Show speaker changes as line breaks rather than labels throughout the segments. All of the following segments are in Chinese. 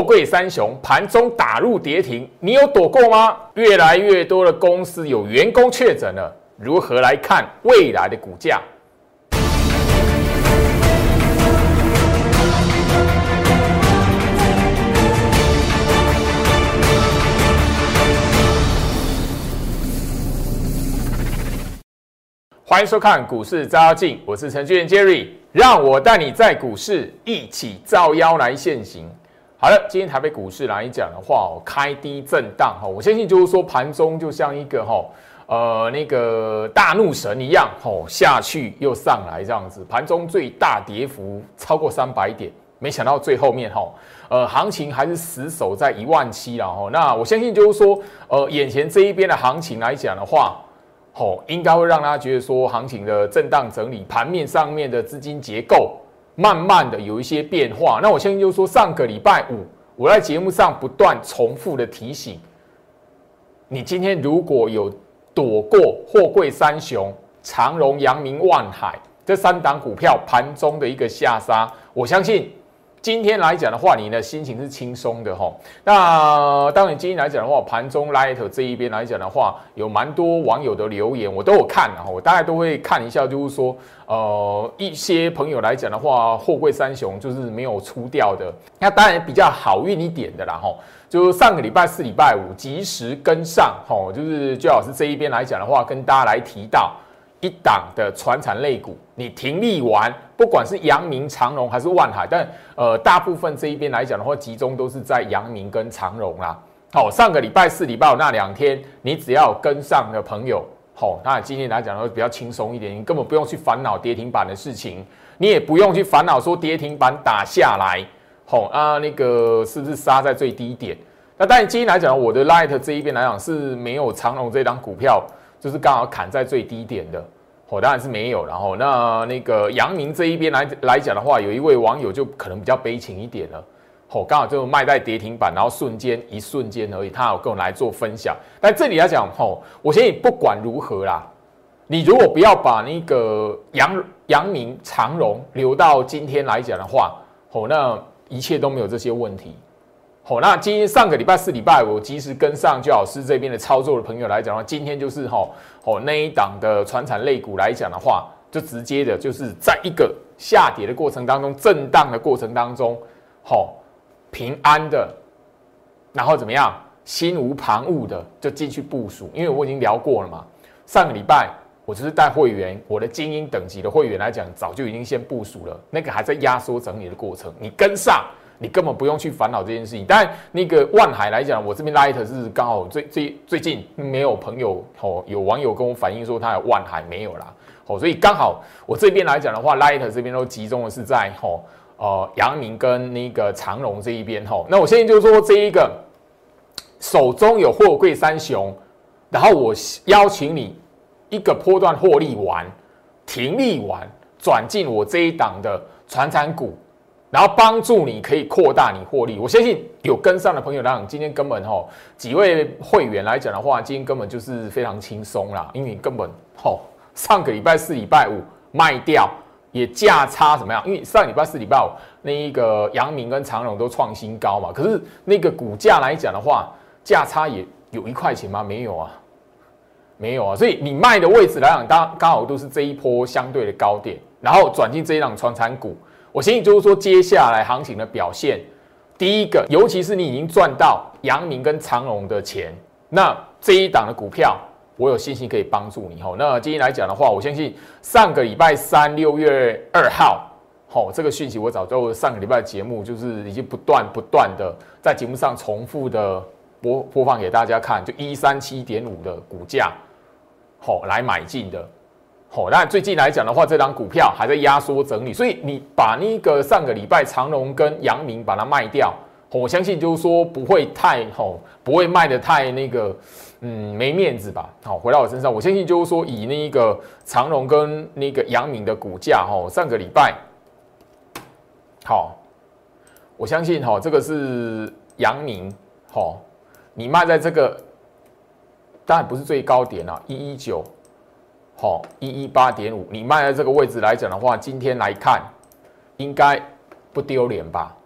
货柜三雄盘中打入跌停，你有躲过吗？越来越多的公司有员工确诊了，如何来看未来的股价？欢迎收看股市照妖镜，我是程序员 Jerry，让我带你在股市一起照妖来现行。好了，今天台北股市来讲的话，哦，开低震荡哈，我相信就是说盘中就像一个哈呃那个大怒神一样，吼下去又上来这样子，盘中最大跌幅超过三百点，没想到最后面哈呃行情还是死守在一万七了哈。那我相信就是说呃眼前这一边的行情来讲的话。哦，应该会让大家觉得说，行情的震荡整理，盘面上面的资金结构慢慢的有一些变化。那我相信就是说，上个礼拜五我在节目上不断重复的提醒，你今天如果有躲过货柜三雄长荣、阳明、万海这三档股票盘中的一个下杀，我相信。今天来讲的话，你的心情是轻松的哈。那当然，今天来讲的话，盘中 Light 这一边来讲的话，有蛮多网友的留言，我都有看哈。我大概都会看一下，就是说，呃，一些朋友来讲的话，货柜三雄就是没有出掉的，那当然比较好运一点的啦哈。就上个礼拜四、礼拜五及时跟上哈，就是最老师这一边来讲的话，跟大家来提到。一档的船产类股，你停利完，不管是阳明、长荣还是万海，但呃，大部分这一边来讲的话，集中都是在阳明跟长荣啦。好，上个礼拜四、礼拜五那两天，你只要跟上的朋友，好，那今天来讲的话比较轻松一点，你根本不用去烦恼跌停板的事情，你也不用去烦恼说跌停板打下来，好啊，那个是不是杀在最低点？那但今天来讲，我的 Light 这一边来讲是没有长荣这档股票。就是刚好砍在最低点的，我当然是没有。然后那那个阳明这一边来来讲的话，有一位网友就可能比较悲情一点了，哦，刚好就卖在跌停板，然后瞬间一瞬间而已，他有跟我来做分享。但这里来讲，吼，我先不管如何啦，你如果不要把那个阳阳明长荣留到今天来讲的话，哦，那一切都没有这些问题。好，那今天上个礼拜四、礼拜五及时跟上就老师这边的操作的朋友来讲的话，今天就是哈，哦那一档的传产类股来讲的话，就直接的就是在一个下跌的过程当中、震荡的过程当中，好平安的，然后怎么样，心无旁骛的就进去部署，因为我已经聊过了嘛。上个礼拜我就是带会员，我的精英等级的会员来讲，早就已经先部署了，那个还在压缩整理的过程，你跟上。你根本不用去烦恼这件事情，但那个万海来讲，我这边 light 是刚好最最最近没有朋友哦，有网友跟我反映说他有万海没有啦，哦，所以刚好我这边来讲的话，light 这边都集中的是在吼呃阳明跟那个长荣这一边吼，那我现在就是说这一个手中有货柜三雄，然后我邀请你一个波段获利完停利完转进我这一档的传产股。然后帮助你可以扩大你获利，我相信有跟上的朋友来讲，今天根本吼几位会员来讲的话，今天根本就是非常轻松啦，因为根本吼上个礼拜四、礼拜五卖掉也价差怎么样？因为上礼拜四、礼拜五那一个阳明跟长荣都创新高嘛，可是那个股价来讲的话，价差也有一块钱吗？没有啊，没有啊，所以你卖的位置来讲，刚刚好都是这一波相对的高点，然后转进这一档传产股。我相信就是说，接下来行情的表现，第一个，尤其是你已经赚到阳明跟长荣的钱，那这一档的股票，我有信心可以帮助你。吼，那今天来讲的话，我相信上个礼拜三六月二号，吼，这个讯息我早就上个礼拜节目就是已经不断不断的在节目上重复的播播放给大家看，就一三七点五的股价，吼，来买进的。好，那最近来讲的话，这张股票还在压缩整理，所以你把那个上个礼拜长隆跟阳明把它卖掉，我相信就是说不会太吼，不会卖的太那个，嗯，没面子吧？好，回到我身上，我相信就是说以那个长隆跟那个阳明的股价，哦，上个礼拜，好，我相信哈，这个是阳明，好，你卖在这个，当然不是最高点啊，一一九。好，一一八点五，你卖在这个位置来讲的话，今天来看应该不丢脸吧？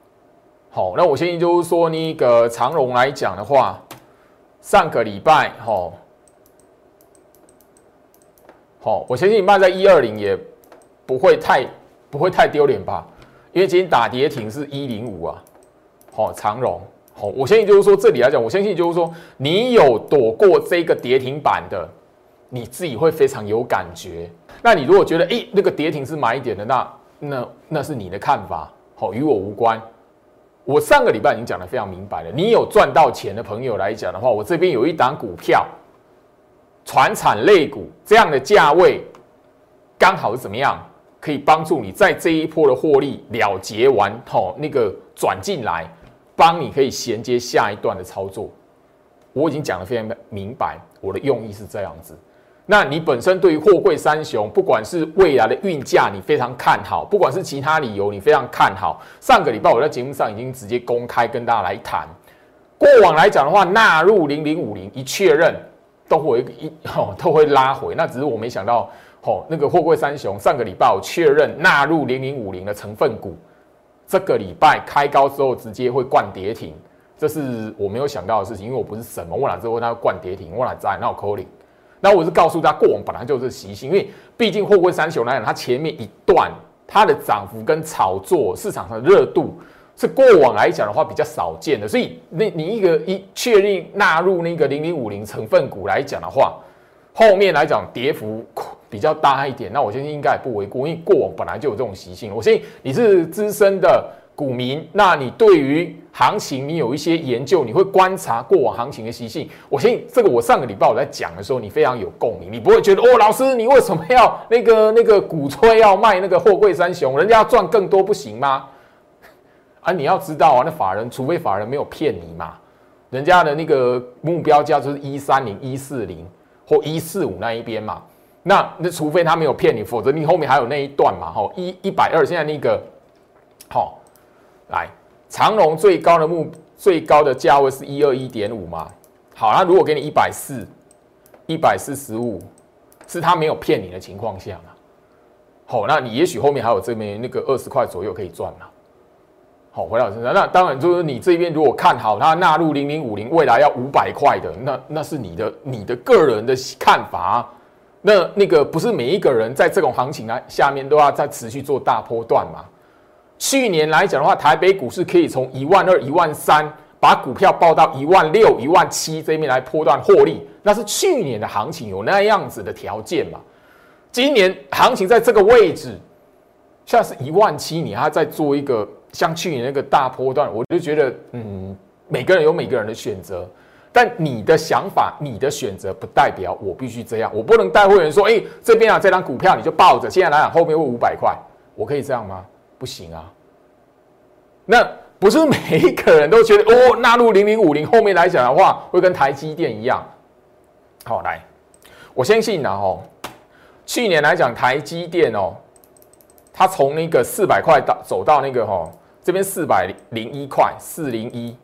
好，那我相信就是说，那个长荣来讲的话，上个礼拜，哈，好，我相信你卖在一二零也不会太不会太丢脸吧？因为今天打跌停是一零五啊，好，长荣，好，我相信就是说，这里来讲，我相信就是说，你有躲过这个跌停板的，你自己会非常有感觉。那你如果觉得，哎，那个跌停是买点的，那那那是你的看法，好，与我无关。我上个礼拜已经讲的非常明白了，你有赚到钱的朋友来讲的话，我这边有一档股票，船产类股这样的价位，刚好是怎么样，可以帮助你在这一波的获利了结完，吼，那个转进来，帮你可以衔接下一段的操作。我已经讲的非常明白，我的用意是这样子。那你本身对于货柜三雄，不管是未来的运价，你非常看好；不管是其他理由，你非常看好。上个礼拜我在节目上已经直接公开跟大家来谈。过往来讲的话，纳入零零五零一确认，都会一 哦都会拉回。那只是我没想到，哦那个货柜三雄上个礼拜我确认纳入零零五零的成分股，这个礼拜开高之后直接会灌跌停，这是我没有想到的事情。因为我不是什么，我哪知道它灌跌停？我哪在那口令？那我是告诉他，过往本来就是习性，因为毕竟货柜三雄来讲，它前面一段它的涨幅跟炒作市场上的热度是过往来讲的话比较少见的，所以那你一个一确定纳入那个零零五零成分股来讲的话，后面来讲跌幅比较大一点，那我相信应该也不为过，因为过往本来就有这种习性。我相信你是资深的股民，那你对于行情，你有一些研究，你会观察过往行情的习性。我相信这个，我上个礼拜我在讲的时候，你非常有共鸣，你不会觉得哦，老师你为什么要那个 那个鼓吹要卖那个货柜三雄，人家要赚更多不行吗？啊，你要知道啊，那法人除非法人没有骗你嘛，人家的那个目标价就是一三零、一四零或一四五那一边嘛。那那除非他没有骗你，否则你后面还有那一段嘛，吼一一百二，现在那个好来。长隆最高的目最高的价位是一二一点五嘛？好，那如果给你一百四，一百四十五，是他没有骗你的情况下嘛？好，那你也许后面还有这边那个二十块左右可以赚嘛？好，回到身上，那当然就是你这边如果看好它纳入零零五零，未来要五百块的，那那是你的你的个人的看法。那那个不是每一个人在这种行情啊下面都要再持续做大波段嘛？去年来讲的话，台北股市可以从一万二、一万三，把股票报到一万六、一万七这边来破断获利，那是去年的行情有那样子的条件嘛？今年行情在这个位置，现在是一万七，你还在做一个像去年那个大波段，我就觉得，嗯，每个人有每个人的选择，但你的想法、你的选择，不代表我必须这样，我不能带会员说，哎，这边啊，这张股票你就抱着，现在来讲后面会五百块，我可以这样吗？不行啊，那不是每一个人都觉得哦，纳入零零五零后面来讲的话，会跟台积电一样。好，来，我相信呢，哦，去年来讲台积电哦，它从那个四百块到走到那个哦，这边四百零一块四零一，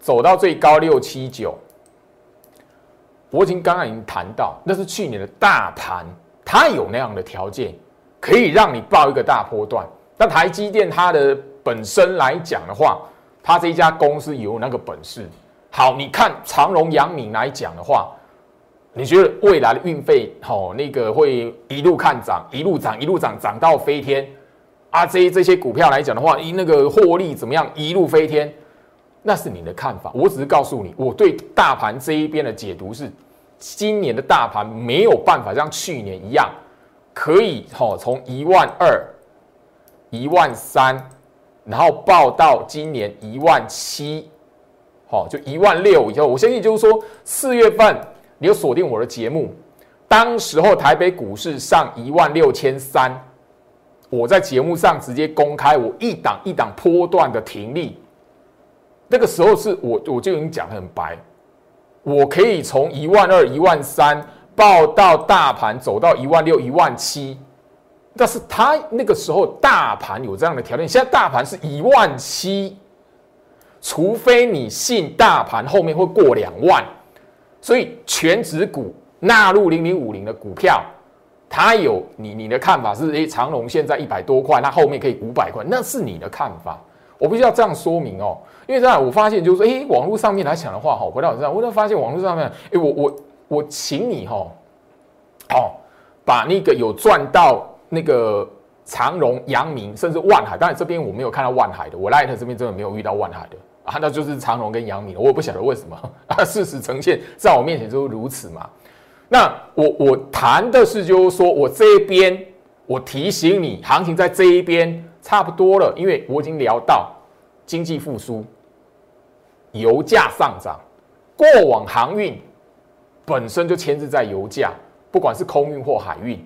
走到最高六七九。我已经刚刚已经谈到，那是去年的大盘，它有那样的条件，可以让你报一个大波段。那台积电它的本身来讲的话，它这一家公司有那个本事。好，你看长荣、阳明来讲的话，你觉得未来的运费好那个会一路看涨，一路涨，一路涨，涨到飞天？啊，这这些股票来讲的话，一那个获利怎么样？一路飞天？那是你的看法。我只是告诉你，我对大盘这一边的解读是，今年的大盘没有办法像去年一样，可以好从一万二。一万三，然后报到今年一万七，好，就一万六以后，我相信就是说四月份你有锁定我的节目，当时候台北股市上一万六千三，我在节目上直接公开我一档一档波段的停利，那个时候是我我就已经讲很白，我可以从一万二一万三报到大盘走到一万六一万七。但是他那个时候大盘有这样的条件，现在大盘是一万七，除非你信大盘后面会过两万，所以全指股纳入零零五零的股票，它有你你的看法是，诶，长隆现在一百多块，那后面可以五百块，那是你的看法。我必须要这样说明哦，因为这样我发现就是说，哎，网络上面来讲的话，哈，回到这样，我就发现网络上面，哎，我我我请你哈，哦，把那个有赚到那个长荣、阳明，甚至万海，当然这边我没有看到万海的，我 Light 这边真的没有遇到万海的啊，那就是长荣跟阳明，我也不晓得为什么啊，事实呈现在我面前就是如此嘛。那我我谈的是就是说我这边，我提醒你，行情在这一边。差不多了，因为我已经聊到经济复苏、油价上涨，过往航运本身就牵制在油价，不管是空运或海运。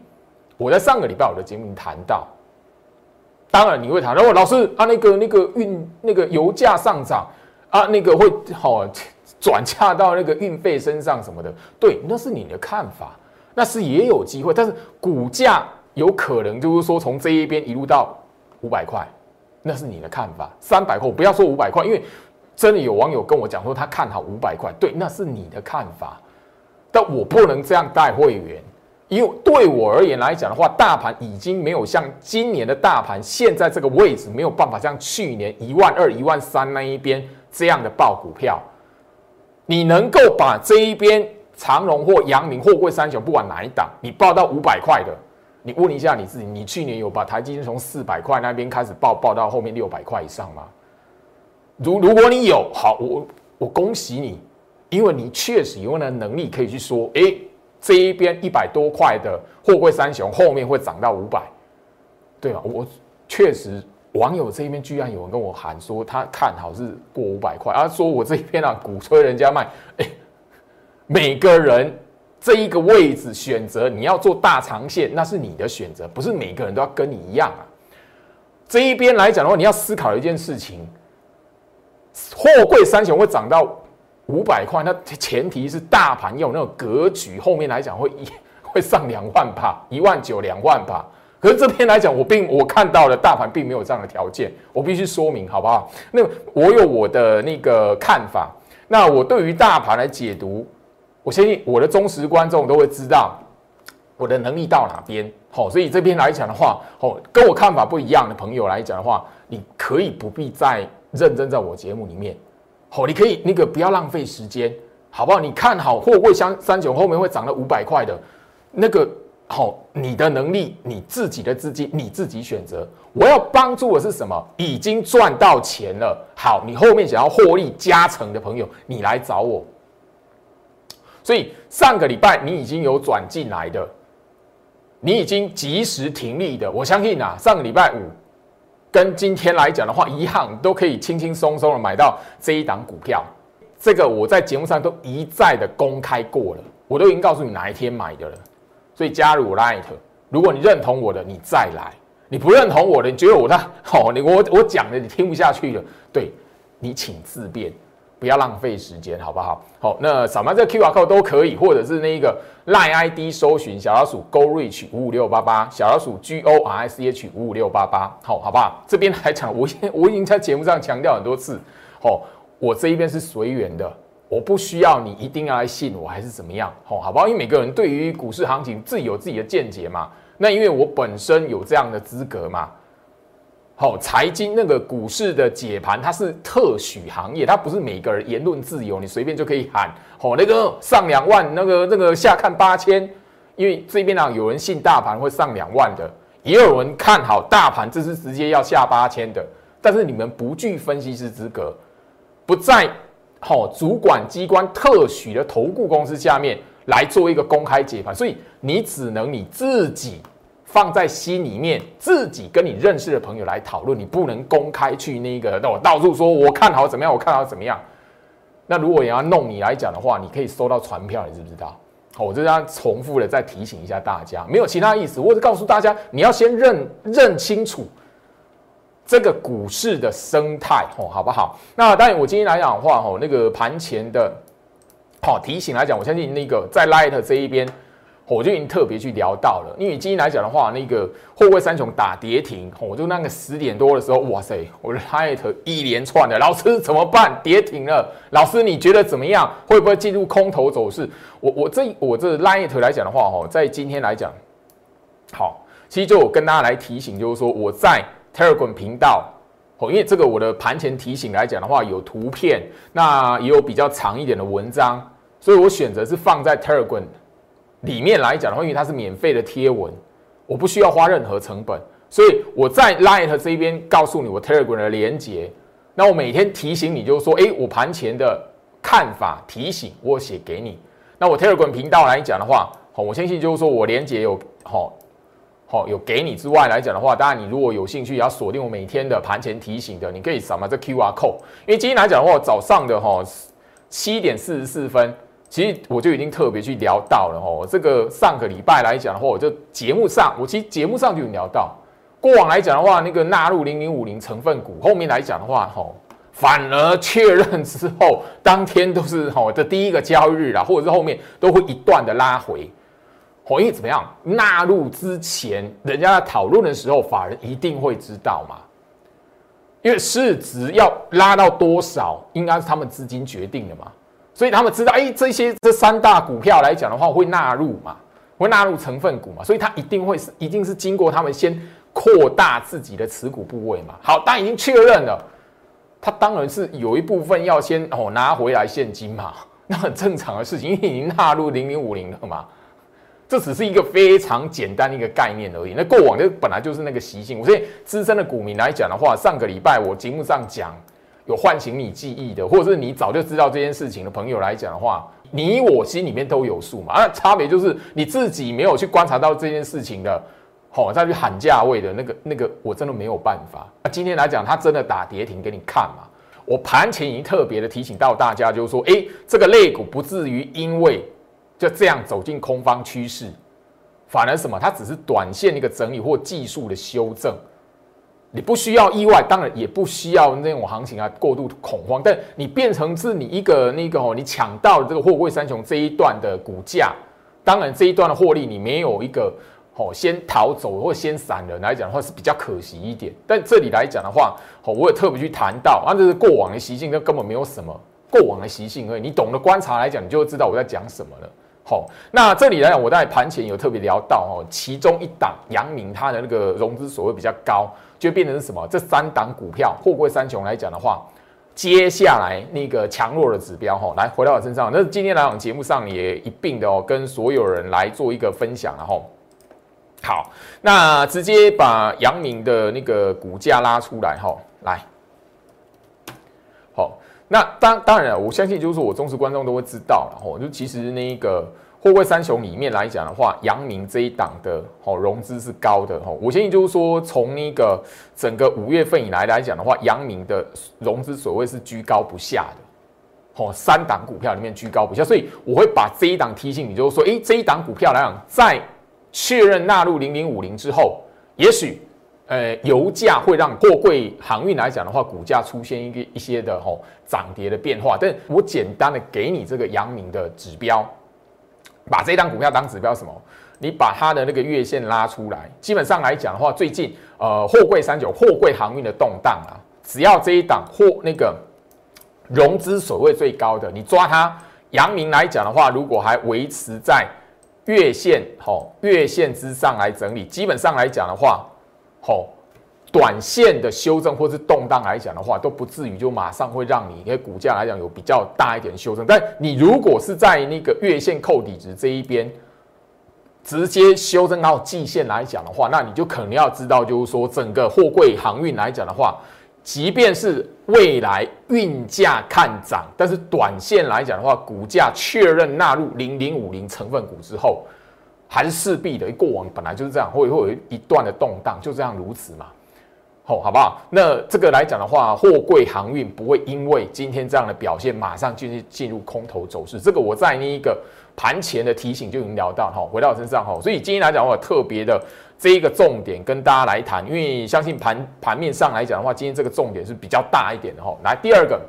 我在上个礼拜我的节目谈到，当然你会谈，哦，老师啊，那个那个运那个油价上涨啊，那个会好转嫁到那个运费身上什么的，对，那是你的看法，那是也有机会，但是股价有可能就是说从这一边一路到。五百块，那是你的看法。三百块，不要说五百块，因为真的有网友跟我讲说他看好五百块。对，那是你的看法，但我不能这样带会员，因为对我而言来讲的话，大盘已经没有像今年的大盘现在这个位置，没有办法像去年一万二、一万三那一边这样的报股票。你能够把这一边长荣或阳明、货柜三雄，不管哪一档，你报到五百块的。你问一下你自己，你去年有把台积电从四百块那边开始报报到后面六百块以上吗？如如果你有，好，我我恭喜你，因为你确实有那能力可以去说，哎，这一边一百多块的货柜三雄后面会涨到五百，对吧？我确实网友这一边居然有人跟我喊说他看好是过五百块，而说我这一边啊鼓吹人家卖，哎，每个人。这一个位置选择你要做大长线，那是你的选择，不是每个人都要跟你一样啊。这一边来讲的话，你要思考一件事情：货柜三雄会涨到五百块，那前提是大盘要有那种格局，后面来讲会一会上两万吧，一万九两万吧。可是这边来讲，我并我看到了大盘并没有这样的条件，我必须说明好不好？那我有我的那个看法，那我对于大盘来解读。我相信我的忠实观众都会知道我的能力到哪边，好，所以这边来讲的话，哦，跟我看法不一样的朋友来讲的话，你可以不必再认真在我节目里面，好，你可以那个不要浪费时间，好不好？你看好货柜三三九后面会涨到五百块的，那个好，你的能力，你自己的资金，你自己选择。我要帮助的是什么？已经赚到钱了，好，你后面想要获利加成的朋友，你来找我。所以上个礼拜你已经有转进来的，你已经及时停利的，我相信啊，上个礼拜五跟今天来讲的话一样，都可以轻轻松松的买到这一档股票。这个我在节目上都一再的公开过了，我都已经告诉你哪一天买的了。所以加入 Light，如果你认同我的，你再来；你不认同我的，你觉得我那好，你我我讲的你听不下去了，对你请自便。不要浪费时间，好不好？好，那扫描这 Q R code 都可以，或者是那一个 Line I D 搜寻小老鼠 Go Reach 五五六八八，小老鼠 G O R S H 五五六八八，好，好不好？这边来讲，我 我已经在节目上强调很多次，好，我这一边是随缘的，我不需要你一定要来信我，还是怎么样？好，好不好？因为每个人对于股市行情自己有自己的见解嘛，那因为我本身有这样的资格嘛。好，财经那个股市的解盘，它是特许行业，它不是每个人言论自由，你随便就可以喊。好，那个上两万，那个那个下看八千，因为这边呢有人信大盘会上两万的，也有人看好大盘，这是直接要下八千的。但是你们不具分析师资格，不在好主管机关特许的投顾公司下面来做一个公开解盘，所以你只能你自己。放在心里面，自己跟你认识的朋友来讨论，你不能公开去那个，那我到处说我看好怎么样，我看好怎么样。那如果也要弄你来讲的话，你可以收到传票，你知不知道？好，我这样重复的再提醒一下大家，没有其他意思，我只告诉大家，你要先认认清楚这个股市的生态，哦，好不好？那当然，我今天来讲的话，哦，那个盘前的，好提醒来讲，我相信那个在 Light 这一边。我就已经特别去聊到了，因为今天来讲的话，那个货柜三雄打跌停，我就那个十点多的时候，哇塞，我的 light 一连串的，老师怎么办？跌停了，老师你觉得怎么样？会不会进入空头走势？我我这我这 light 来讲的话，哈，在今天来讲，好，其实就我跟大家来提醒，就是说我在 Telegram 频道，哦，因为这个我的盘前提醒来讲的话，有图片，那也有比较长一点的文章，所以我选择是放在 Telegram 里面来讲的话，因为它是免费的贴文，我不需要花任何成本，所以我在 Light 这边告诉你我 Telegram 的连接，那我每天提醒你，就是说，哎，我盘前的看法提醒我写给你，那我 Telegram 频道来讲的话，好，我相信就是说我连接有好。好，有给你之外来讲的话，当然你如果有兴趣，要锁定我每天的盘前提醒的，你可以扫码这 Q R code。因为今天来讲的话，早上的哈七点四十四分，其实我就已经特别去聊到了哈。这个上个礼拜来讲的话，我就节目上，我其实节目上就有聊到。过往来讲的话，那个纳入零零五零成分股，后面来讲的话，哈，反而确认之后，当天都是哈的第一个交易日啦，或者是后面都会一段的拉回。因为怎么样纳入之前，人家在讨论的时候，法人一定会知道嘛？因为市值要拉到多少，应该是他们资金决定的嘛，所以他们知道，哎，这些这三大股票来讲的话，会纳入嘛，会纳入成分股嘛，所以他一定会是，一定是经过他们先扩大自己的持股部位嘛。好，但已经确认了，他当然是有一部分要先哦拿回来现金嘛，那很正常的事情，因为已经纳入零零五零了嘛。这只是一个非常简单的一个概念而已。那过往就本来就是那个习性。所以资深的股民来讲的话，上个礼拜我节目上讲有唤醒你记忆的，或者是你早就知道这件事情的朋友来讲的话，你我心里面都有数嘛。那差别就是你自己没有去观察到这件事情的，好再去喊价位的那个那个，我真的没有办法。那今天来讲，它真的打跌停给你看嘛？我盘前已经特别的提醒到大家，就是说，哎，这个类股不至于因为。就这样走进空方趋势，反而什么？它只是短线一个整理或技术的修正，你不需要意外，当然也不需要那种行情啊过度恐慌。但你变成是你一个那个哦，你抢到了这个货柜三雄这一段的股价，当然这一段的获利你没有一个哦先逃走或先散人来讲的话是比较可惜一点。但这里来讲的话，哦，我也特别去谈到，啊，这是过往的习性，跟根本没有什么过往的习性而已。你懂得观察来讲，你就会知道我在讲什么了。好，那这里来讲，我在盘前有特别聊到哦，其中一档阳明它的那个融资所谓比较高，就变成是什么？这三档股票，货柜三雄来讲的话，接下来那个强弱的指标哈，来回到我身上，那今天来讲节目上也一并的哦，跟所有人来做一个分享然后，好，那直接把阳明的那个股价拉出来哈，来，那当当然了，我相信就是说我忠实观众都会知道了吼，就其实那个货柜三雄里面来讲的话，阳明这一档的吼融资是高的吼，我相信就是说从那个整个五月份以来来讲的话，阳明的融资所谓是居高不下的，吼三档股票里面居高不下，所以我会把这一档提醒你，就是说，诶，这一档股票来讲，在确认纳入零零五零之后，也许。呃，油价会让货柜航运来讲的话，股价出现一个一些的吼涨跌的变化。但我简单的给你这个阳明的指标，把这张股票当指标什么？你把它的那个月线拉出来，基本上来讲的话，最近呃货柜三九、货柜航运的动荡啊，只要这一档货那个融资所谓最高的，你抓它，阳明来讲的话，如果还维持在月线吼月线之上来整理，基本上来讲的话。好，短线的修正或是动荡来讲的话，都不至于就马上会让你因为股价来讲有比较大一点修正。但你如果是在那个月线扣底值这一边直接修正到季线来讲的话，那你就可能要知道，就是说整个货柜航运来讲的话，即便是未来运价看涨，但是短线来讲的话，股价确认纳入零零五零成分股之后。还是势必的，过往本来就是这样，会会有一段的动荡，就这样如此嘛。好，好不好？那这个来讲的话，货柜航运不会因为今天这样的表现，马上进进入空头走势。这个我在那一个盘前的提醒就已经聊到哈，回到我身上哈。所以今天来讲，我特别的这一个重点跟大家来谈，因为相信盘盘面上来讲的话，今天这个重点是比较大一点的哈。来，第二个。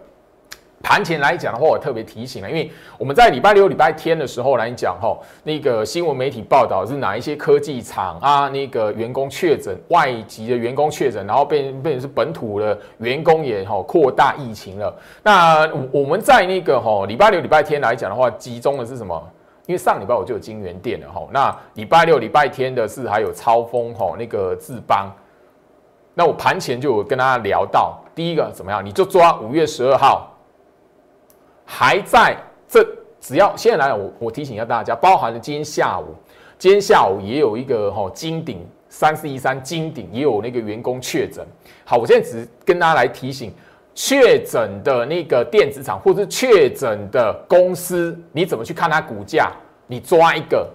盘前来讲的话，我特别提醒了，因为我们在礼拜六、礼拜天的时候来讲，哈，那个新闻媒体报道是哪一些科技厂啊，那个员工确诊，外籍的员工确诊，然后变变成是本土的员工也哈扩大疫情了。那我们在那个哈礼拜六、礼拜天来讲的话，集中的是什么？因为上礼拜我就有金源店了哈，那礼拜六、礼拜天的是还有超风哈那个智邦。那我盘前就有跟大家聊到。第一个怎么样？你就抓五月十二号，还在这，只要现在来，我我提醒一下大家，包含了今天下午，今天下午也有一个哈金鼎三四一三金鼎也有那个员工确诊。好，我现在只跟大家来提醒，确诊的那个电子厂或是确诊的公司，你怎么去看它股价？你抓一个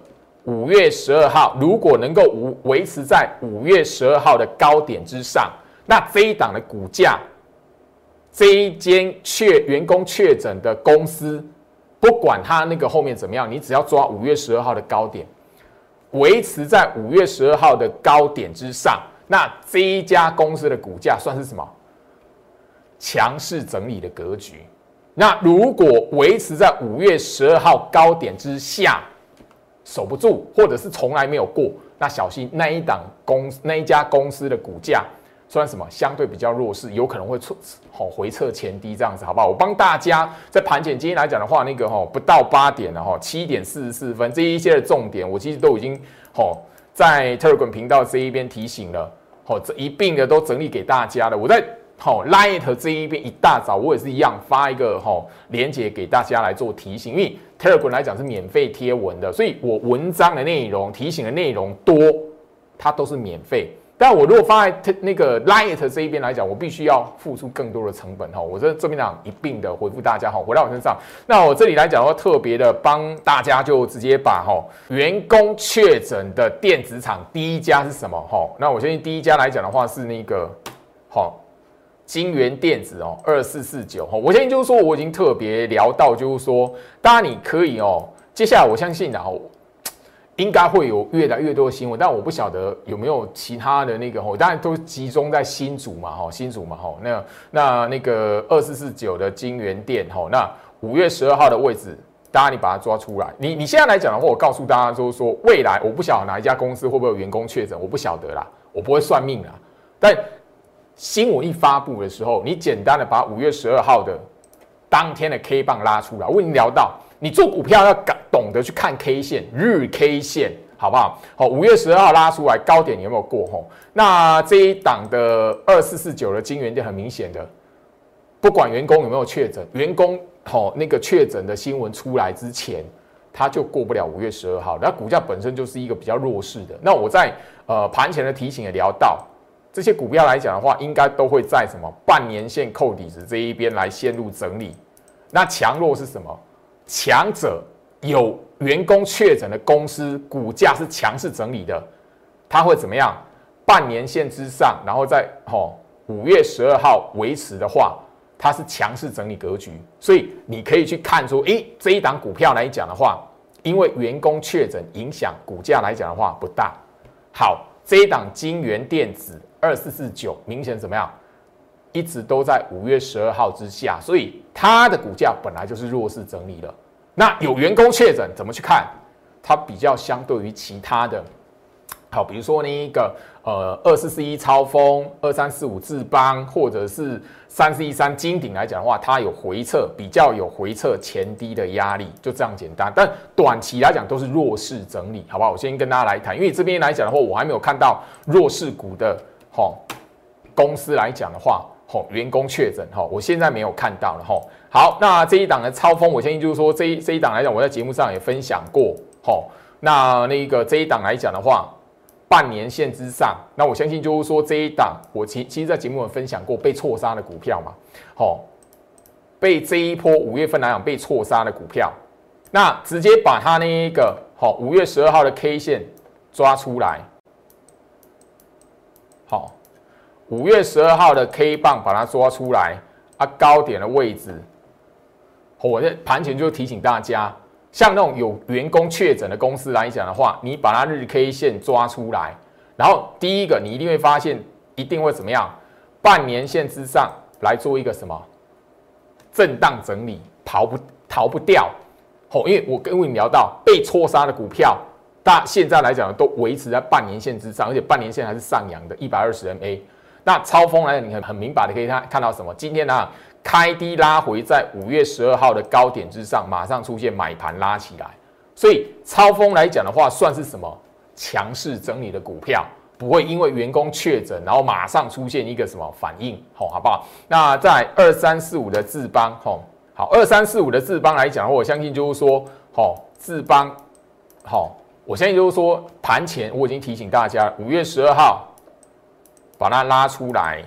五月十二号，如果能够无维持在五月十二号的高点之上，那这一档的股价，这一间确员工确诊的公司，不管它那个后面怎么样，你只要抓五月十二号的高点，维持在五月十二号的高点之上，那这一家公司的股价算是什么？强势整理的格局。那如果维持在五月十二号高点之下，守不住，或者是从来没有过，那小心那一档公那一家公司的股价算什么？相对比较弱势，有可能会出好回撤前低这样子，好不好？我帮大家在盘前今天来讲的话，那个哈不到八点了哈，七点四十四分这一些的重点，我其实都已经哈在 Telegram 频道这一边提醒了，好这一并的都整理给大家了。我在。好，Light 这一边一大早我也是一样发一个哈连接给大家来做提醒，因为 Telegram 来讲是免费贴文的，所以我文章的内容提醒的内容多，它都是免费。但我如果放在那个 Light 这一边来讲，我必须要付出更多的成本哈。我这这边讲一并的回复大家哈，回到我身上。那我这里来讲的话，特别的帮大家就直接把哈员工确诊的电子厂第一家是什么哈？那我相信第一家来讲的话是那个好。金源电子哦，二四四九哈，我相信就是说，我已经特别聊到，就是说，当然你可以哦，接下来我相信然后应该会有越来越多的新闻，但我不晓得有没有其他的那个哦，当然都集中在新竹嘛哈，新竹嘛哈，那那那个二四四九的金源店哈，那五月十二号的位置，大家你把它抓出来，你你现在来讲的话，我告诉大家就是说，未来我不晓得哪一家公司会不会有员工确诊，我不晓得啦，我不会算命啦，但。新闻一发布的时候，你简单的把五月十二号的当天的 K 棒拉出来。我已经聊到，你做股票要懂懂得去看 K 线、日 K 线，好不好？好，五月十二号拉出来高点有没有过？吼，那这一档的二四四九的金元就很明显的，不管员工有没有确诊，员工好那个确诊的新闻出来之前，他就过不了五月十二号。那股价本身就是一个比较弱势的。那我在呃盘前的提醒也聊到。这些股票来讲的话，应该都会在什么半年线扣底子这一边来陷入整理。那强弱是什么？强者有员工确诊的公司，股价是强势整理的，它会怎么样？半年线之上，然后在吼五月十二号维持的话，它是强势整理格局。所以你可以去看出，诶，这一档股票来讲的话，因为员工确诊影响股价来讲的话不大。好，这一档金源电子。二四四九明显怎么样？一直都在五月十二号之下，所以它的股价本来就是弱势整理了。那有员工确诊，怎么去看？它比较相对于其他的，好，比如说那一个呃二四四一超风、二三四五智邦，或者是三四一三金鼎来讲的话，它有回撤，比较有回撤前低的压力，就这样简单。但短期来讲都是弱势整理，好不好？我先跟大家来谈，因为这边来讲的话，我还没有看到弱势股的。哦，公司来讲的话，哦，员工确诊，哈，我现在没有看到了，哈。好，那这一档的超风，我相信就是说，这一这一档来讲，我在节目上也分享过，哈。那那个这一档来讲的话，半年线之上，那我相信就是说，这一档我其其实，在节目上分享过被错杀的股票嘛，好，被这一波五月份来讲被错杀的股票，那直接把它那一个好五月十二号的 K 线抓出来。好，五月十二号的 K 棒把它抓出来啊，高点的位置，我在盘前就提醒大家，像那种有员工确诊的公司来讲的话，你把它日 K 线抓出来，然后第一个你一定会发现，一定会怎么样？半年线之上来做一个什么震荡整理，逃不逃不掉？哦，因为我跟你聊到被错杀的股票。大现在来讲都维持在半年线之上，而且半年线还是上扬的，一百二十 MA。那超风来讲，你很很明白的可以看看到什么？今天呢，开低拉回在五月十二号的高点之上，马上出现买盘拉起来。所以超风来讲的话，算是什么强势整理的股票？不会因为员工确诊，然后马上出现一个什么反应，吼，好不好？那在二三四五的智邦，吼，好，二三四五的智邦来讲，我相信就是说，吼，智邦，好，我相信就是说，盘前我已经提醒大家，五月十二号把它拉出来。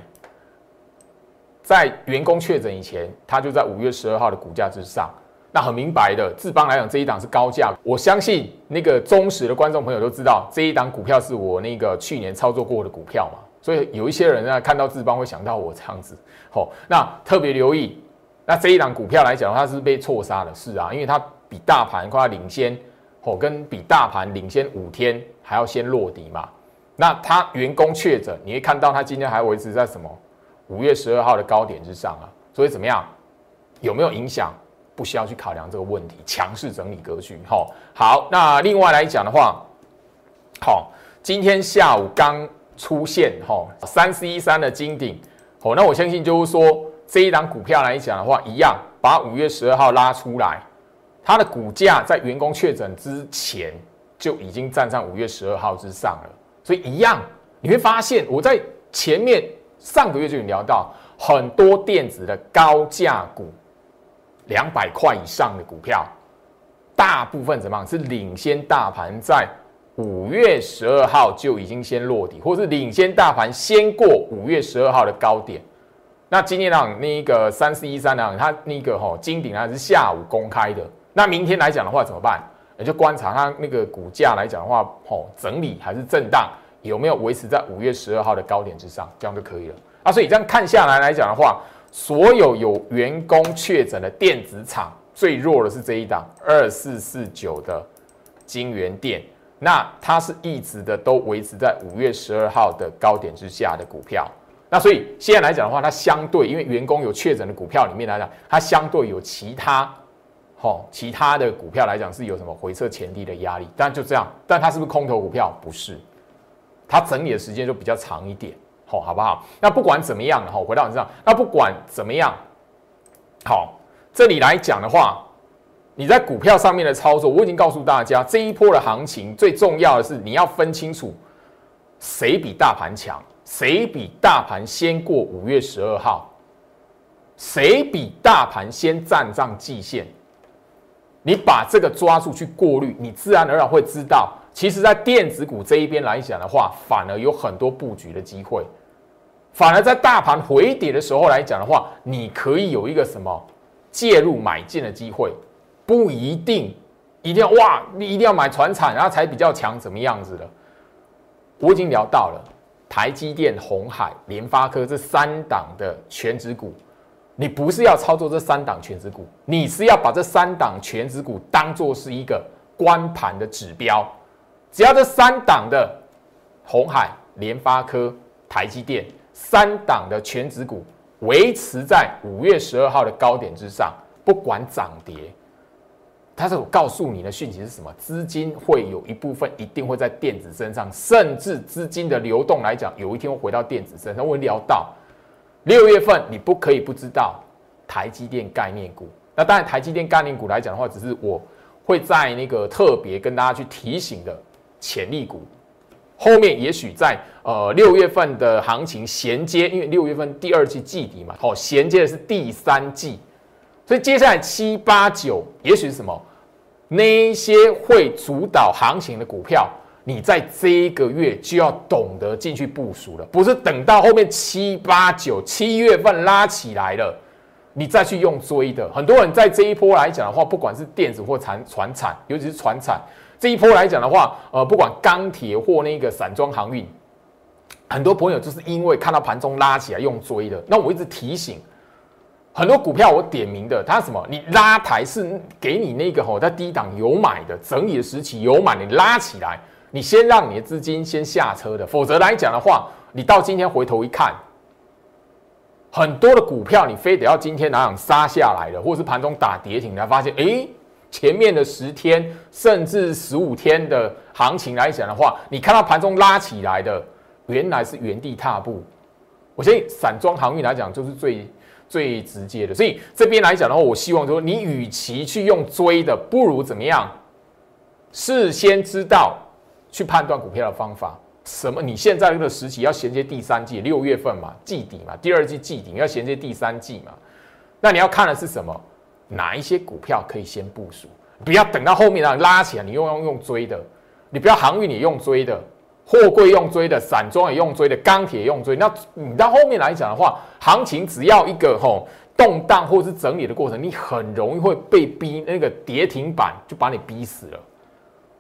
在员工确诊以前，它就在五月十二号的股价之上。那很明白的，智邦来讲这一档是高价。我相信那个忠实的观众朋友都知道，这一档股票是我那个去年操作过的股票嘛。所以有一些人呢看到智邦会想到我这样子。好，那特别留意，那这一档股票来讲，它是被错杀的，是啊，因为它比大盘快要领先，哦，跟比大盘领先五天还要先落底嘛。那他员工确诊，你会看到他今天还维持在什么？五月十二号的高点之上啊，所以怎么样？有没有影响？不需要去考量这个问题，强势整理格局。哈，好，那另外来讲的话，好，今天下午刚出现哈三四一三的金顶，好，那我相信就是说这一档股票来讲的话，一样把五月十二号拉出来，它的股价在员工确诊之前就已经站上五月十二号之上了，所以一样你会发现我在前面。上个月就有聊到很多电子的高价股，两百块以上的股票，大部分怎么样？是领先大盘在五月十二号就已经先落底，或是领先大盘先过五月十二号的高点。那今天呢，那个三四一三呢，它那个哈金鼎啊是下午公开的。那明天来讲的话怎么办？你就观察它那个股价来讲的话，吼整理还是震荡。有没有维持在五月十二号的高点之上，这样就可以了啊。所以这样看下来来讲的话，所有有员工确诊的电子厂，最弱的是这一档二四四九的金源电，那它是一直的都维持在五月十二号的高点之下的股票。那所以现在来讲的话，它相对因为员工有确诊的股票里面来讲，它相对有其他，吼其他的股票来讲是有什么回撤前低的压力。但就这样，但它是不是空头股票？不是。它整理的时间就比较长一点，好，好不好？那不管怎么样，哈，回到你身上，那不管怎么样，好，这里来讲的话，你在股票上面的操作，我已经告诉大家，这一波的行情最重要的是你要分清楚谁比大盘强，谁比大盘先过五月十二号，谁比大盘先站上季线，你把这个抓住去过滤，你自然而然会知道。其实，在电子股这一边来讲的话，反而有很多布局的机会。反而在大盘回跌的时候来讲的话，你可以有一个什么介入买进的机会，不一定一定要哇，你一定要买船产，然后才比较强，怎么样子的？我已经聊到了台积电、红海、联发科这三档的全指股，你不是要操作这三档全指股，你是要把这三档全指股当做是一个关盘的指标。只要这三档的红海、联发科、台积电三档的全指股维持在五月十二号的高点之上，不管涨跌，它是我告诉你的讯息是什么？资金会有一部分一定会在电子身上，甚至资金的流动来讲，有一天会回到电子身上。我聊到六月份，你不可以不知道台积电概念股。那当然，台积电概念股来讲的话，只是我会在那个特别跟大家去提醒的。潜力股，后面也许在呃六月份的行情衔接，因为六月份第二季季底嘛，好衔接的是第三季，所以接下来七八九，也许是什么那些会主导行情的股票，你在这一个月就要懂得进去部署了，不是等到后面七八九七月份拉起来了，你再去用追的。很多人在这一波来讲的话，不管是电子或船船产，尤其是船产。这一波来讲的话，呃，不管钢铁或那个散装航运，很多朋友就是因为看到盘中拉起来用追的。那我一直提醒，很多股票我点名的，它什么？你拉抬是给你那个吼在低档有买的整理的时期有买，你拉起来，你先让你的资金先下车的。否则来讲的话，你到今天回头一看，很多的股票你非得要今天哪样杀下来的，或者是盘中打跌停，才发现哎。前面的十天甚至十五天的行情来讲的话，你看到盘中拉起来的，原来是原地踏步。我相信散装航运来讲就是最最直接的，所以这边来讲的话，我希望说，你与其去用追的，不如怎么样？事先知道去判断股票的方法，什么？你现在这个时期要衔接第三季，六月份嘛，季底嘛，第二季季底要衔接第三季嘛，那你要看的是什么？哪一些股票可以先部署？不要等到后面让拉起来，你又要用追的。你不要航运，你用追的；货柜用追的，散装也用追的，钢铁用追。那你到后面来讲的话，行情只要一个吼动荡或是整理的过程，你很容易会被逼那个跌停板就把你逼死了，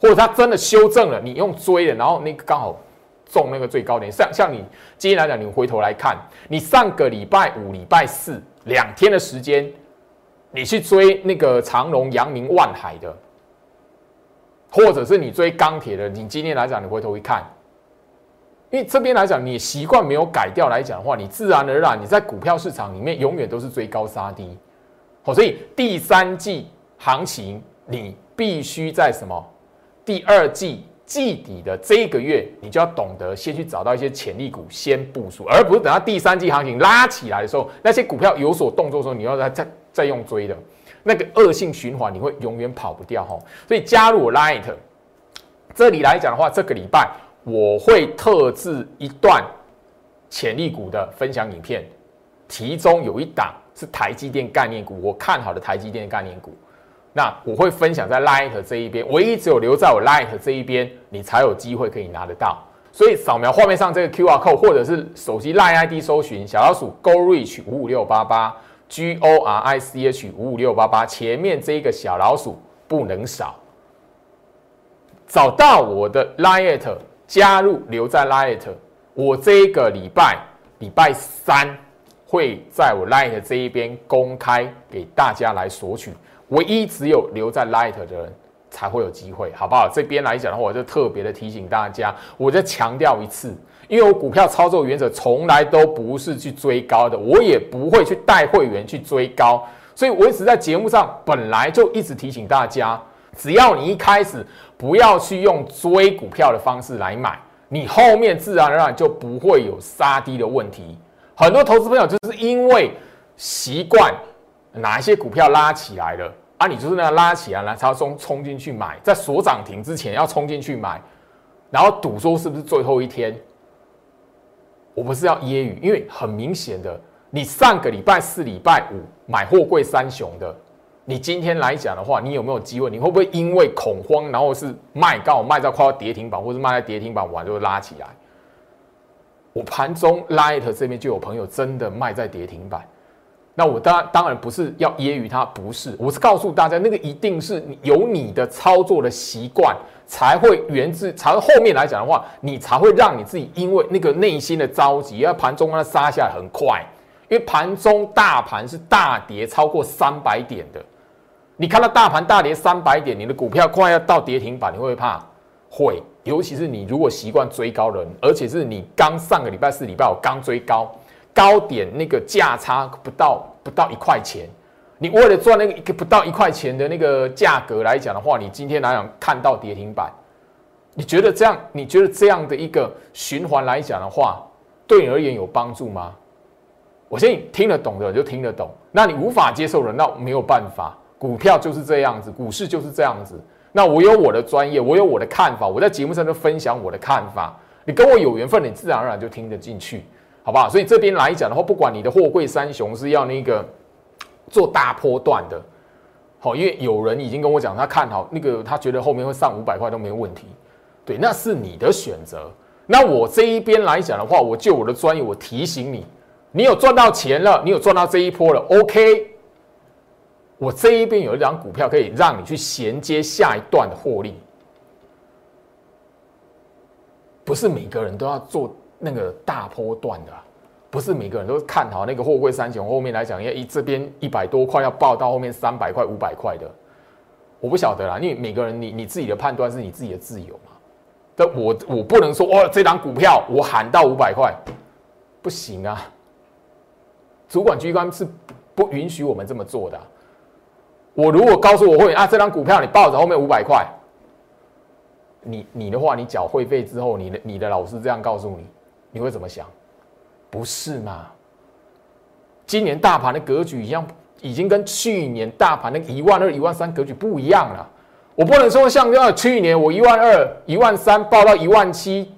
或者它真的修正了，你用追的，然后那个刚好中那个最高点。像像你今天来讲，你回头来看，你上个礼拜五、礼拜四两天的时间。你去追那个长隆、阳明、万海的，或者是你追钢铁的，你今天来讲，你回头一看，因为这边来讲，你习惯没有改掉来讲的话，你自然而然你在股票市场里面永远都是追高杀低，好，所以第三季行情你必须在什么？第二季季底的这个月，你就要懂得先去找到一些潜力股先部署，而不是等到第三季行情拉起来的时候，那些股票有所动作的时候，你要再再。再用追的那个恶性循环，你会永远跑不掉哈。所以加入我 Light，这里来讲的话，这个礼拜我会特制一段潜力股的分享影片，其中有一档是台积电概念股，我看好的台积电概念股，那我会分享在 Light 这一边，唯一只有留在我 Light 这一边，你才有机会可以拿得到。所以扫描画面上这个 QR code，或者是手机 Line ID 搜寻小老鼠 Go Reach 五五六八八。G O R I C H 五五六八八，前面这一个小老鼠不能少。找到我的 Lite，加入留在 Lite。我这个礼拜礼拜三会在我 Lite 这一边公开给大家来索取，唯一只有留在 Light 的人才会有机会，好不好？这边来讲的话，我就特别的提醒大家，我再强调一次。因为我股票操作原则从来都不是去追高的，我也不会去带会员去追高，所以我一直在节目上本来就一直提醒大家，只要你一开始不要去用追股票的方式来买，你后面自然而然就不会有杀低的问题。很多投资朋友就是因为习惯哪一些股票拉起来了啊，你就是那样拉起来了，才要冲冲进去买，在锁涨停之前要冲进去买，然后赌说是不是最后一天。我不是要揶揄，因为很明显的，你上个礼拜四、礼拜五买货柜三雄的，你今天来讲的话，你有没有机会？你会不会因为恐慌，然后是卖高卖到快要跌停板，或者卖在跌停板完就拉起来？我盘中 Light 这边就有朋友真的卖在跌停板，那我当然当然不是要揶揄他，不是，我是告诉大家，那个一定是有你的操作的习惯。才会源自，才会后面来讲的话，你才会让你自己因为那个内心的着急，要盘中它杀下来很快，因为盘中大盘是大跌超过三百点的，你看到大盘大跌三百点，你的股票快要到跌停板，你会不会怕？会，尤其是你如果习惯追高的人，而且是你刚上个礼拜四、礼拜五刚追高，高点那个价差不到不到一块钱。你为了赚那个一个不到一块钱的那个价格来讲的话，你今天来讲看到跌停板，你觉得这样？你觉得这样的一个循环来讲的话，对你而言有帮助吗？我相信听得懂的就听得懂，那你无法接受的，那没有办法。股票就是这样子，股市就是这样子。那我有我的专业，我有我的看法，我在节目上就分享我的看法。你跟我有缘分，你自然而然就听得进去，好不好？所以这边来讲的话，不管你的货柜三雄是要那个。做大波段的，好，因为有人已经跟我讲，他看好那个，他觉得后面会上五百块都没问题，对，那是你的选择。那我这一边来讲的话，我就我的专业，我提醒你，你有赚到钱了，你有赚到这一波了，OK。我这一边有一张股票可以让你去衔接下一段的获利，不是每个人都要做那个大波段的。不是每个人都看好那个货柜三雄，后面来讲，因为一这边一百多块要爆到后面三百块、五百块的，我不晓得啦。因为每个人你你自己的判断是你自己的自由嘛。但我我不能说哦，这张股票我喊到五百块，不行啊。主管机关是不允许我们这么做的。我如果告诉我会啊，这张股票你抱着后面五百块，你你的话，你缴会费之后，你的你的老师这样告诉你，你会怎么想？不是嘛？今年大盘的格局一样，已经跟去年大盘的一万二、一万三格局不一样了。我不能说像这样，去年我一万二、一万三报到一万七，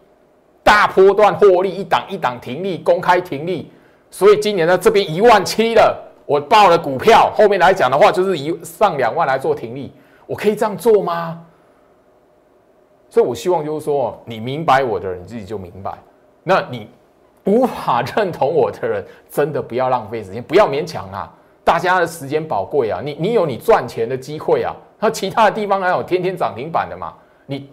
大波段获利，一档一档停利，公开停利，所以今年呢这边一万七了，我报了股票，后面来讲的话就是一上两万来做停利，我可以这样做吗？所以我希望就是说，你明白我的人，你自己就明白。那你无法认同我的人，真的不要浪费时间，不要勉强啊！大家的时间宝贵啊，你你有你赚钱的机会啊，那其他的地方还有天天涨停板的嘛，你。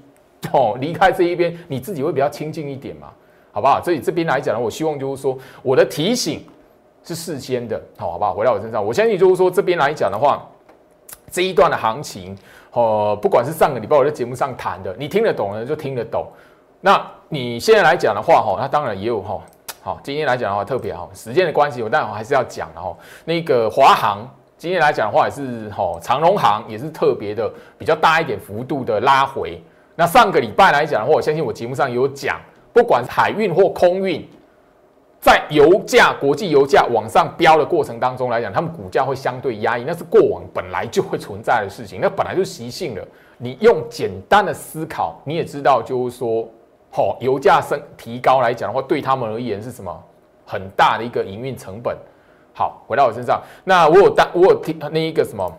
哦，离开这一边，你自己会比较清静一点嘛，好不好？所以这边来讲呢，我希望就是说，我的提醒是事先的，好，好不好？回到我身上，我相信就是说，这边来讲的话，这一段的行情，哦，不管是上个礼拜我在节目上谈的，你听得懂的就听得懂。那你现在来讲的话，哈，那当然也有哈，好，今天来讲的话特别好，时间的关系，我当然还是要讲的哈。那个华航今天来讲的话，也是哈，长荣航也是特别的比较大一点幅度的拉回。那上个礼拜来讲的话，我相信我节目上有讲，不管海运或空运，在油价、国际油价往上飙的过程当中来讲，他们股价会相对压抑，那是过往本来就会存在的事情，那本来就习性了。你用简单的思考，你也知道，就是说，好，油价升提高来讲的话，对他们而言是什么很大的一个营运成本。好，回到我身上，那我有当我有听那一个什么。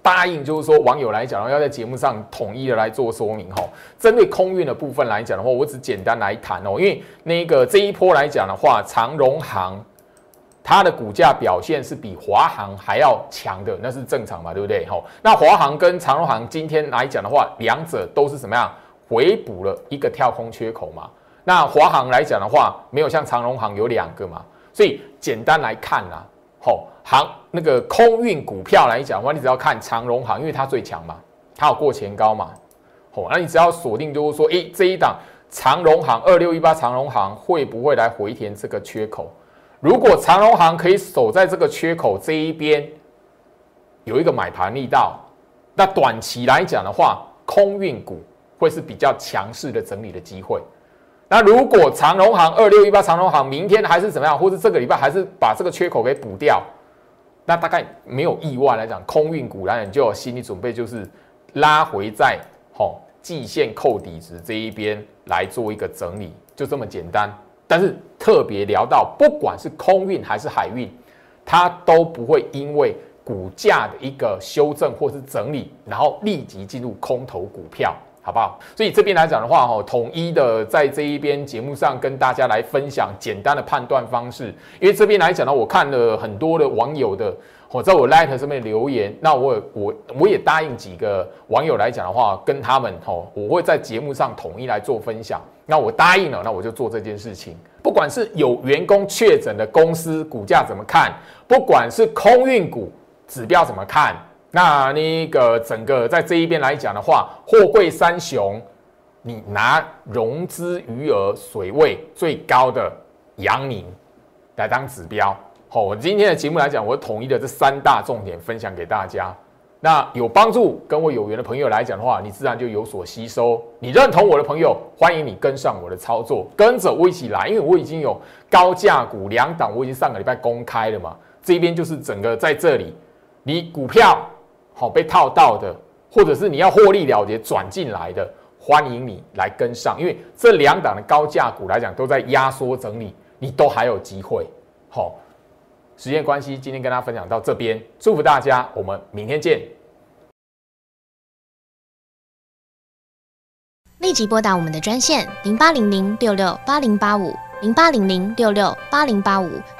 答应就是说，网友来讲，然后要在节目上统一的来做说明哈。针对空运的部分来讲的话，我只简单来谈哦。因为那个这一波来讲的话，长荣航它的股价表现是比华航还要强的，那是正常嘛，对不对？哈，那华航跟长荣航今天来讲的话，两者都是什么样？回补了一个跳空缺口嘛。那华航来讲的话，没有像长荣航有两个嘛，所以简单来看啊，好。航那个空运股票来讲的话，你只要看长荣航，因为它最强嘛，它有过前高嘛，哦，那你只要锁定就是说，诶，这一档长荣航二六一八长荣航会不会来回填这个缺口？如果长荣航可以守在这个缺口这一边，有一个买盘力道，那短期来讲的话，空运股会是比较强势的整理的机会。那如果长荣行二六一八长荣行明天还是怎么样，或是这个礼拜还是把这个缺口给补掉？那大概没有意外来讲，空运股来讲就有心理准备，就是拉回在吼季线扣底值这一边来做一个整理，就这么简单。但是特别聊到，不管是空运还是海运，它都不会因为股价的一个修正或是整理，然后立即进入空头股票。好不好？所以这边来讲的话，哈，统一的在这一边节目上跟大家来分享简单的判断方式。因为这边来讲呢，我看了很多的网友的，我在我 Light 上面留言，那我我我也答应几个网友来讲的话，跟他们哈，我会在节目上统一来做分享。那我答应了，那我就做这件事情。不管是有员工确诊的公司股价怎么看，不管是空运股指标怎么看。那那个整个在这一边来讲的话，货柜三雄，你拿融资余额水位最高的阳明来当指标。好，我今天的节目来讲，我统一的这三大重点分享给大家。那有帮助跟我有缘的朋友来讲的话，你自然就有所吸收。你认同我的朋友，欢迎你跟上我的操作，跟着我一起来，因为我已经有高价股两档，我已经上个礼拜公开了嘛。这边就是整个在这里，你股票。好被套到的，或者是你要获利了结转进来的，欢迎你来跟上，因为这两档的高价股来讲都在压缩整理，你都还有机会。好，时间关系，今天跟大家分享到这边，祝福大家，我们明天见。
立即拨打我们的专线零八零零六六八零八五。零八零零六六八零八五